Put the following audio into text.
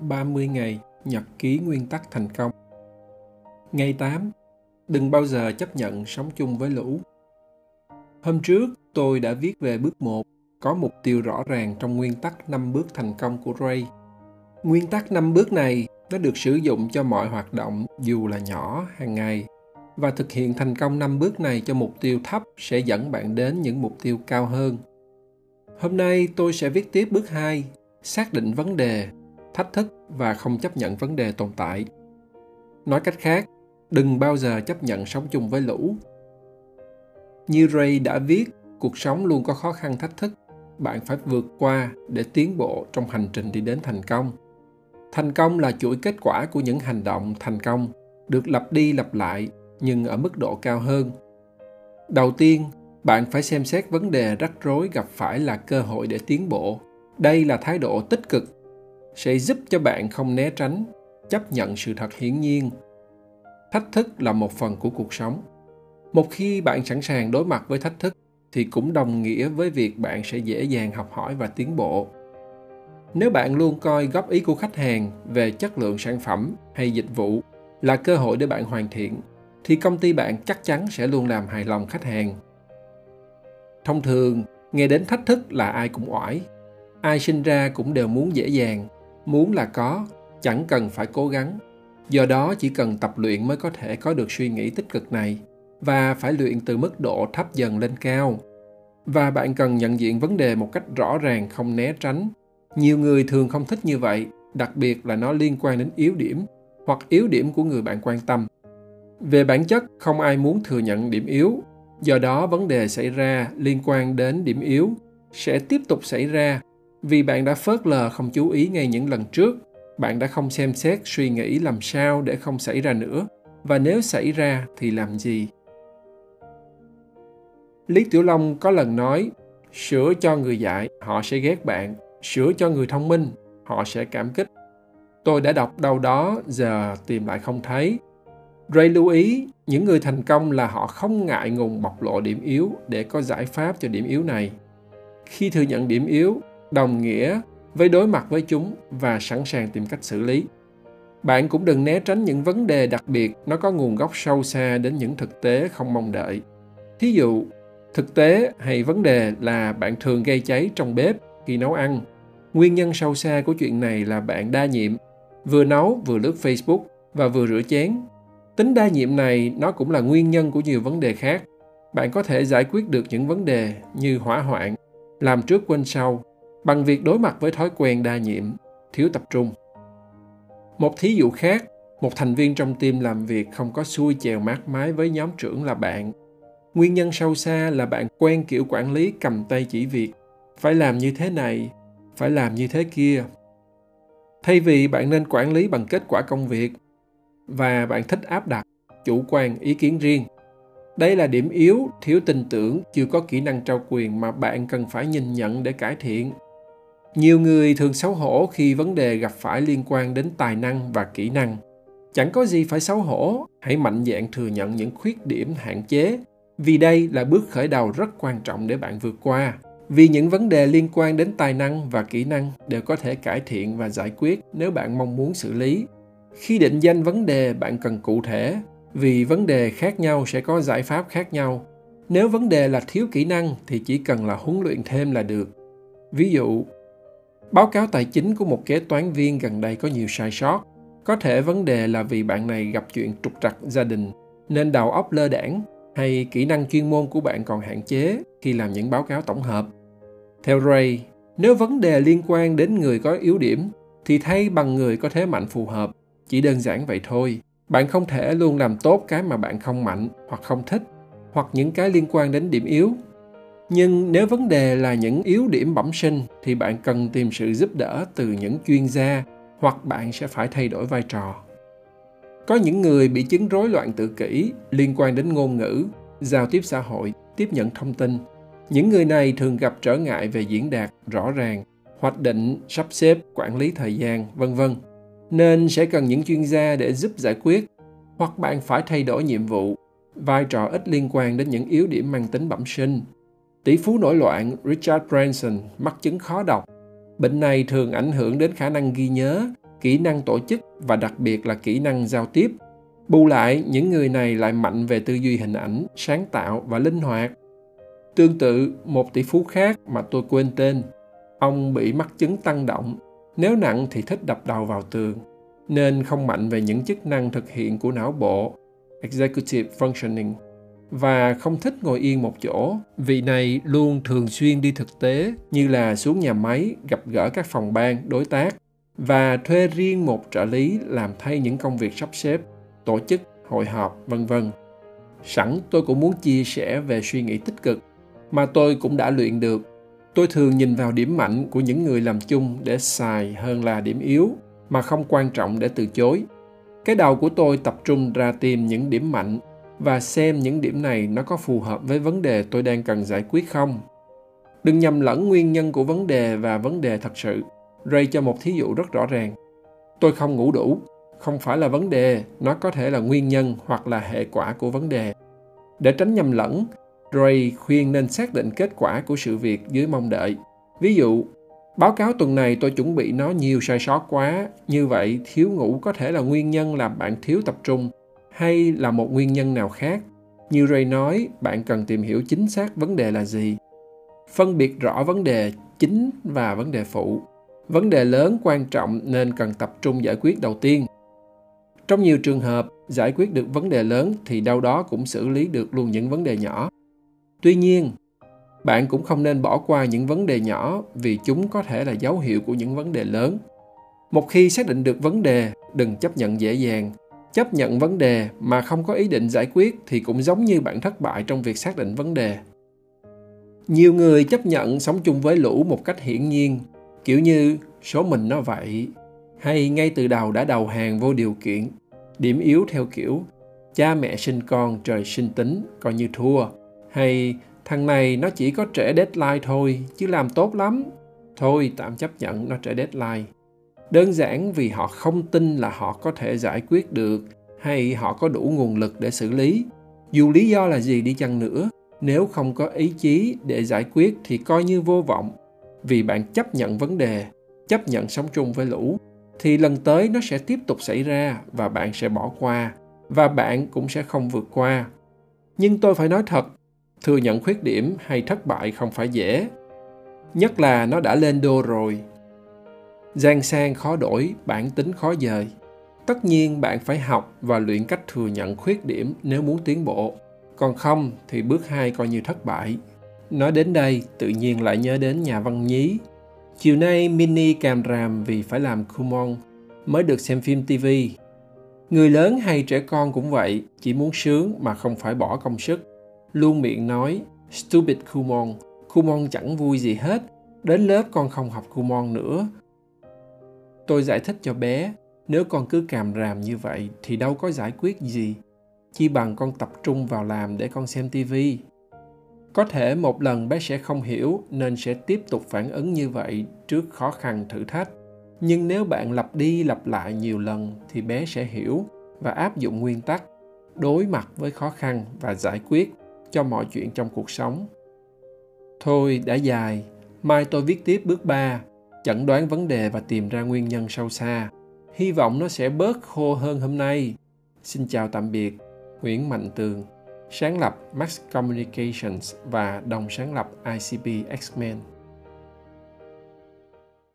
30 ngày nhật ký nguyên tắc thành công. Ngày 8. Đừng bao giờ chấp nhận sống chung với lũ. Hôm trước, tôi đã viết về bước 1, có mục tiêu rõ ràng trong nguyên tắc 5 bước thành công của Ray. Nguyên tắc 5 bước này nó được sử dụng cho mọi hoạt động dù là nhỏ hàng ngày và thực hiện thành công 5 bước này cho mục tiêu thấp sẽ dẫn bạn đến những mục tiêu cao hơn. Hôm nay tôi sẽ viết tiếp bước 2, xác định vấn đề, thách thức và không chấp nhận vấn đề tồn tại. Nói cách khác, đừng bao giờ chấp nhận sống chung với lũ. Như Ray đã viết, cuộc sống luôn có khó khăn thách thức, bạn phải vượt qua để tiến bộ trong hành trình đi đến thành công. Thành công là chuỗi kết quả của những hành động thành công được lặp đi lặp lại nhưng ở mức độ cao hơn. Đầu tiên, bạn phải xem xét vấn đề rắc rối gặp phải là cơ hội để tiến bộ. Đây là thái độ tích cực sẽ giúp cho bạn không né tránh, chấp nhận sự thật hiển nhiên. Thách thức là một phần của cuộc sống. Một khi bạn sẵn sàng đối mặt với thách thức thì cũng đồng nghĩa với việc bạn sẽ dễ dàng học hỏi và tiến bộ. Nếu bạn luôn coi góp ý của khách hàng về chất lượng sản phẩm hay dịch vụ là cơ hội để bạn hoàn thiện thì công ty bạn chắc chắn sẽ luôn làm hài lòng khách hàng. Thông thường, nghe đến thách thức là ai cũng oải. Ai sinh ra cũng đều muốn dễ dàng, muốn là có, chẳng cần phải cố gắng. Do đó chỉ cần tập luyện mới có thể có được suy nghĩ tích cực này và phải luyện từ mức độ thấp dần lên cao. Và bạn cần nhận diện vấn đề một cách rõ ràng không né tránh. Nhiều người thường không thích như vậy, đặc biệt là nó liên quan đến yếu điểm hoặc yếu điểm của người bạn quan tâm về bản chất không ai muốn thừa nhận điểm yếu do đó vấn đề xảy ra liên quan đến điểm yếu sẽ tiếp tục xảy ra vì bạn đã phớt lờ không chú ý ngay những lần trước bạn đã không xem xét suy nghĩ làm sao để không xảy ra nữa. Và nếu xảy ra thì làm gì? Lý tiểu long có lần nói sửa cho người dạy họ sẽ ghét bạn. Sửa cho người thông minh họ sẽ cảm kích. Tôi đã đọc đâu đó giờ tìm lại không thấy. Ray lưu ý, những người thành công là họ không ngại ngùng bộc lộ điểm yếu để có giải pháp cho điểm yếu này. Khi thừa nhận điểm yếu, đồng nghĩa với đối mặt với chúng và sẵn sàng tìm cách xử lý. Bạn cũng đừng né tránh những vấn đề đặc biệt nó có nguồn gốc sâu xa đến những thực tế không mong đợi. Thí dụ, thực tế hay vấn đề là bạn thường gây cháy trong bếp khi nấu ăn. Nguyên nhân sâu xa của chuyện này là bạn đa nhiệm, vừa nấu vừa lướt Facebook và vừa rửa chén tính đa nhiệm này nó cũng là nguyên nhân của nhiều vấn đề khác bạn có thể giải quyết được những vấn đề như hỏa hoạn làm trước quên sau bằng việc đối mặt với thói quen đa nhiệm, thiếu tập trung. Một thí dụ khác, một thành viên trong team làm việc không có xuôi chèo mát mái với nhóm trưởng là bạn. Nguyên nhân sâu xa là bạn quen kiểu quản lý cầm tay chỉ việc, phải làm như thế này, phải làm như thế kia. Thay vì bạn nên quản lý bằng kết quả công việc, và bạn thích áp đặt, chủ quan, ý kiến riêng. Đây là điểm yếu, thiếu tin tưởng, chưa có kỹ năng trao quyền mà bạn cần phải nhìn nhận để cải thiện nhiều người thường xấu hổ khi vấn đề gặp phải liên quan đến tài năng và kỹ năng. Chẳng có gì phải xấu hổ, hãy mạnh dạn thừa nhận những khuyết điểm hạn chế, vì đây là bước khởi đầu rất quan trọng để bạn vượt qua. Vì những vấn đề liên quan đến tài năng và kỹ năng đều có thể cải thiện và giải quyết nếu bạn mong muốn xử lý. Khi định danh vấn đề, bạn cần cụ thể, vì vấn đề khác nhau sẽ có giải pháp khác nhau. Nếu vấn đề là thiếu kỹ năng thì chỉ cần là huấn luyện thêm là được. Ví dụ báo cáo tài chính của một kế toán viên gần đây có nhiều sai sót. Có thể vấn đề là vì bạn này gặp chuyện trục trặc gia đình, nên đầu óc lơ đảng, hay kỹ năng chuyên môn của bạn còn hạn chế khi làm những báo cáo tổng hợp. Theo ray, nếu vấn đề liên quan đến người có yếu điểm, thì thay bằng người có thế mạnh phù hợp. Chỉ đơn giản vậy thôi. Bạn không thể luôn làm tốt cái mà bạn không mạnh hoặc không thích, hoặc những cái liên quan đến điểm yếu nhưng nếu vấn đề là những yếu điểm bẩm sinh, thì bạn cần tìm sự giúp đỡ từ những chuyên gia, hoặc bạn sẽ phải thay đổi vai trò. Có những người bị chứng rối loạn tự kỷ liên quan đến ngôn ngữ, giao tiếp xã hội, tiếp nhận thông tin. Những người này thường gặp trở ngại về diễn đạt rõ ràng, hoạch định, sắp xếp, quản lý thời gian, vân vân. Nên sẽ cần những chuyên gia để giúp giải quyết, hoặc bạn phải thay đổi nhiệm vụ. Vai trò ít liên quan đến những yếu điểm mang tính bẩm sinh tỷ phú nổi loạn richard branson mắc chứng khó đọc. Bệnh này thường ảnh hưởng đến khả năng ghi nhớ, kỹ năng tổ chức và đặc biệt là kỹ năng giao tiếp. Bù lại, những người này lại mạnh về tư duy hình ảnh, sáng tạo và linh hoạt. Tương tự, một tỷ phú khác mà tôi quên tên, ông bị mắc chứng tăng động. Nếu nặng thì thích đập đầu vào tường, nên không mạnh về những chức năng thực hiện của não bộ, executive functioning và không thích ngồi yên một chỗ. Vị này luôn thường xuyên đi thực tế, như là xuống nhà máy gặp gỡ các phòng ban, đối tác, và thuê riêng một trợ lý làm thay những công việc sắp xếp, tổ chức, hội họp, vân vân. Sẵn tôi cũng muốn chia sẻ về suy nghĩ tích cực mà tôi cũng đã luyện được. Tôi thường nhìn vào điểm mạnh của những người làm chung để xài hơn là điểm yếu, mà không quan trọng để từ chối. Cái đầu của tôi tập trung ra tìm những điểm mạnh và xem những điểm này nó có phù hợp với vấn đề tôi đang cần giải quyết không. Đừng nhầm lẫn nguyên nhân của vấn đề và vấn đề thật sự. Ray cho một thí dụ rất rõ ràng. Tôi không ngủ đủ. Không phải là vấn đề, nó có thể là nguyên nhân hoặc là hệ quả của vấn đề. Để tránh nhầm lẫn, ray khuyên nên xác định kết quả của sự việc dưới mong đợi. Ví dụ, báo cáo tuần này tôi chuẩn bị nó nhiều sai sót quá, như vậy thiếu ngủ có thể là nguyên nhân làm bạn thiếu tập trung hay là một nguyên nhân nào khác? Như ray nói, bạn cần tìm hiểu chính xác vấn đề là gì. Phân biệt rõ vấn đề chính và vấn đề phụ. Vấn đề lớn quan trọng nên cần tập trung giải quyết đầu tiên. Trong nhiều trường hợp, giải quyết được vấn đề lớn thì đâu đó cũng xử lý được luôn những vấn đề nhỏ. Tuy nhiên, bạn cũng không nên bỏ qua những vấn đề nhỏ vì chúng có thể là dấu hiệu của những vấn đề lớn. Một khi xác định được vấn đề, đừng chấp nhận dễ dàng chấp nhận vấn đề mà không có ý định giải quyết thì cũng giống như bạn thất bại trong việc xác định vấn đề. Nhiều người chấp nhận sống chung với lũ một cách hiển nhiên, kiểu như số mình nó vậy, hay ngay từ đầu đã đầu hàng vô điều kiện, điểm yếu theo kiểu cha mẹ sinh con, trời sinh tính, coi như thua, hay thằng này nó chỉ có trễ deadline thôi, chứ làm tốt lắm, thôi tạm chấp nhận nó trễ deadline đơn giản vì họ không tin là họ có thể giải quyết được hay họ có đủ nguồn lực để xử lý. Dù lý do là gì đi chăng nữa, nếu không có ý chí để giải quyết thì coi như vô vọng. Vì bạn chấp nhận vấn đề, chấp nhận sống chung với lũ, thì lần tới nó sẽ tiếp tục xảy ra và bạn sẽ bỏ qua và bạn cũng sẽ không vượt qua. Nhưng tôi phải nói thật, thừa nhận khuyết điểm hay thất bại không phải dễ. Nhất là nó đã lên đô rồi gian sang khó đổi, bản tính khó dời. Tất nhiên bạn phải học và luyện cách thừa nhận khuyết điểm nếu muốn tiến bộ. Còn không thì bước hai coi như thất bại. Nói đến đây, tự nhiên lại nhớ đến nhà văn nhí. Chiều nay mini càm ràm vì phải làm kumon mới được xem phim tv người lớn hay trẻ con cũng vậy, chỉ muốn sướng mà không phải bỏ công sức. Luôn miệng nói, stupid kumon kumon chẳng vui gì hết. Đến lớp con không học kumon nữa tôi giải thích cho bé, nếu con cứ càm ràm như vậy thì đâu có giải quyết gì. Chi bằng con tập trung vào làm để con xem tivi có thể một lần bé sẽ không hiểu nên sẽ tiếp tục phản ứng như vậy trước khó khăn thử thách. Nhưng nếu bạn lặp đi lặp lại nhiều lần thì bé sẽ hiểu và áp dụng nguyên tắc đối mặt với khó khăn và giải quyết cho mọi chuyện trong cuộc sống. Thôi, đã dài. Mai tôi viết tiếp bước 3 chẩn đoán vấn đề và tìm ra nguyên nhân sâu xa. Hy vọng nó sẽ bớt khô hơn hôm nay. Xin chào tạm biệt, nguyễn mạnh tường, sáng lập max communications và đồng sáng lập icp x-men.